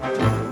Thank you.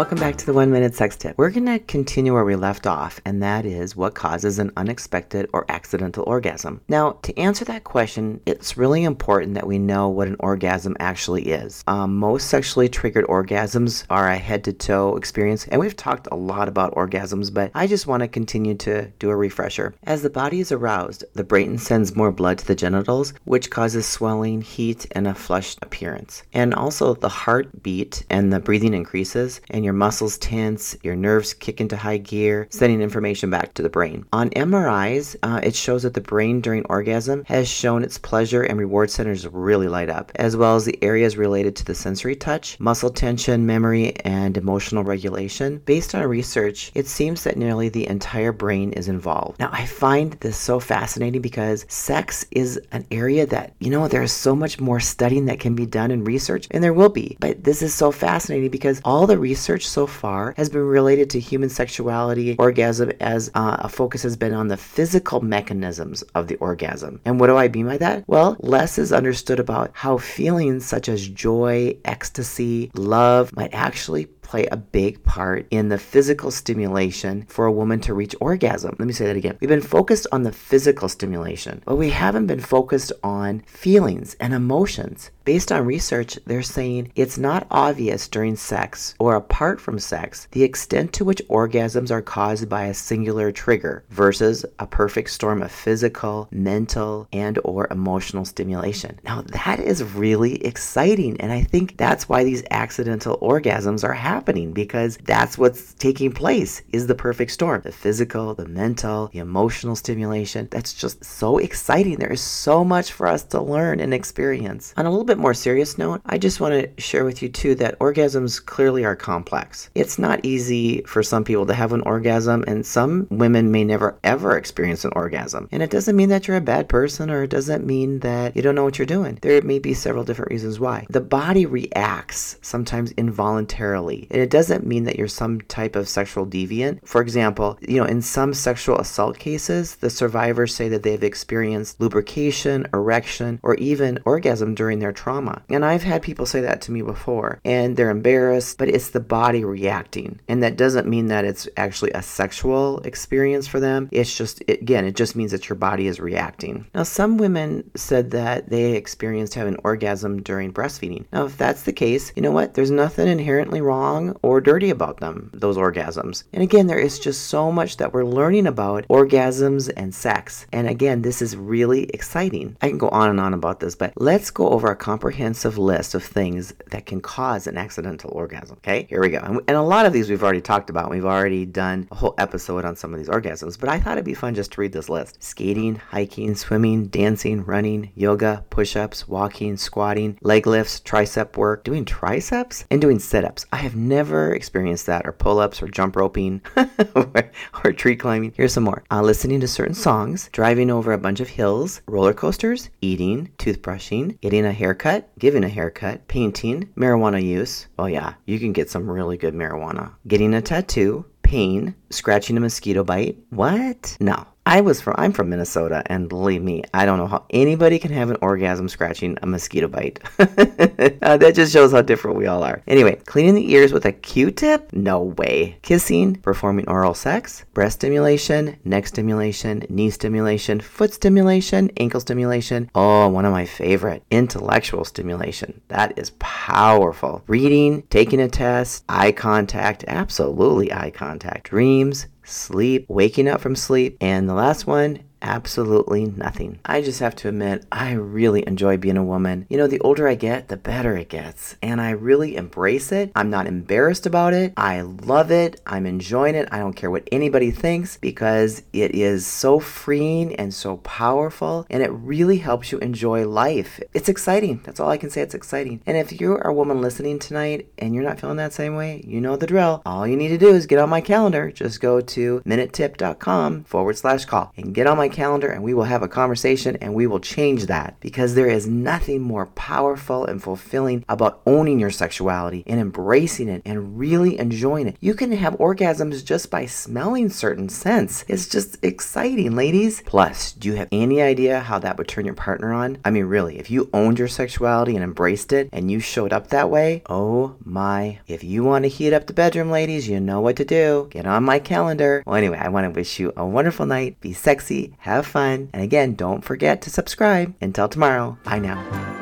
Welcome back to the One Minute Sex Tip. We're going to continue where we left off, and that is what causes an unexpected or accidental orgasm. Now, to answer that question, it's really important that we know what an orgasm actually is. Um, most sexually triggered orgasms are a head to toe experience, and we've talked a lot about orgasms, but I just want to continue to do a refresher. As the body is aroused, the brain sends more blood to the genitals, which causes swelling, heat, and a flushed appearance. And also, the heartbeat and the breathing increases, and your muscles tense, your nerves kick into high gear, sending information back to the brain. On MRIs, uh, it shows that the brain during orgasm has shown its pleasure and reward centers really light up, as well as the areas related to the sensory touch, muscle tension, memory, and emotional regulation. Based on research, it seems that nearly the entire brain is involved. Now, I find this so fascinating because sex is an area that, you know, there's so much more studying that can be done in research, and there will be. But this is so fascinating because all the research research so far has been related to human sexuality, orgasm, as uh, a focus has been on the physical mechanisms of the orgasm. And what do I mean by that? Well, less is understood about how feelings such as joy, ecstasy, love might actually play a big part in the physical stimulation for a woman to reach orgasm. Let me say that again. We've been focused on the physical stimulation, but we haven't been focused on feelings and emotions. Based on research, they're saying it's not obvious during sex or apart from sex the extent to which orgasms are caused by a singular trigger versus a perfect storm of physical, mental, and or emotional stimulation. Now, that is really exciting and I think that's why these accidental orgasms are happening because that's what's taking place is the perfect storm. The physical, the mental, the emotional stimulation. That's just so exciting. There is so much for us to learn and experience. On a little bit more serious note, I just want to share with you too that orgasms clearly are complex. It's not easy for some people to have an orgasm, and some women may never ever experience an orgasm. And it doesn't mean that you're a bad person or it doesn't mean that you don't know what you're doing. There may be several different reasons why. The body reacts sometimes involuntarily, and it doesn't mean that you're some type of sexual deviant. For example, you know, in some sexual assault cases, the survivors say that they've experienced lubrication, erection, or even orgasm during their trauma. And I've had people say that to me before, and they're embarrassed, but it's the body reacting. And that doesn't mean that it's actually a sexual experience for them. It's just, again, it just means that your body is reacting. Now, some women said that they experienced having an orgasm during breastfeeding. Now, if that's the case, you know what? There's nothing inherently wrong or dirty about them, those orgasms. And again, there is just so much that we're learning about orgasms and sex. And again, this is really exciting. I can go on and on about this, but let's go over a comprehensive list of things that can cause an accidental orgasm. Okay, here we go. And, and a lot of these we've already talked about. We've already done a whole episode on some of these orgasms, but I thought it'd be fun just to read this list skating, hiking, swimming, dancing, running, yoga, push ups, walking, squatting, leg lifts, tricep work, doing triceps, and doing sit ups. I have never experienced that, or pull ups, or jump roping, or, or, tree climbing. Here's some more uh, listening to certain songs, driving over a bunch of hills, roller coasters, eating, toothbrushing, getting a haircut haircut, giving a haircut, painting, marijuana use. Oh, yeah, you can get some really good marijuana. Getting a tattoo, pain, scratching a mosquito bite. What? No. I was from I'm from Minnesota, and believe me, I don't know how anybody can have an orgasm scratching a mosquito bite. uh, that just shows how different we all are. Anyway, cleaning the ears with a Q-tip? No way. Kissing, performing oral sex, breast stimulation, neck stimulation, knee stimulation, foot stimulation, ankle stimulation. Oh, one of my favorite, intellectual stimulation. That is powerful. Reading, taking a test, eye contact, absolutely eye contact. Dreams, sleep, waking up from sleep, and the last one absolutely nothing. I just have to admit, I really enjoy being a woman. You know, the older I get, the better it gets. And I really embrace it. I'm not embarrassed about it. I love it. I'm enjoying it. I don't care what anybody thinks because it is so freeing and so powerful and it really helps you enjoy life. It's exciting. That's all I can say. It's exciting. And if you are a woman listening tonight and you're not feeling that same way, you know the drill. All you need to do is get on my calendar. Just go to minutetip.com forward slash call and get on my calendar and we will have a conversation and we will change that because there is nothing more powerful and fulfilling about owning your sexuality and embracing it and really enjoying it. You can have orgasms just by smelling certain scents. It's just exciting, ladies. Plus, do you have any idea how that would turn your partner on? I mean, really, if you owned your sexuality and embraced it and you showed up that way, oh my. If you want to heat up the bedroom, ladies, you know what to do. Get on my calendar. Well, anyway, I want to wish you a wonderful night. Be sexy, have fun, and again, don't forget to subscribe. Until tomorrow, bye now.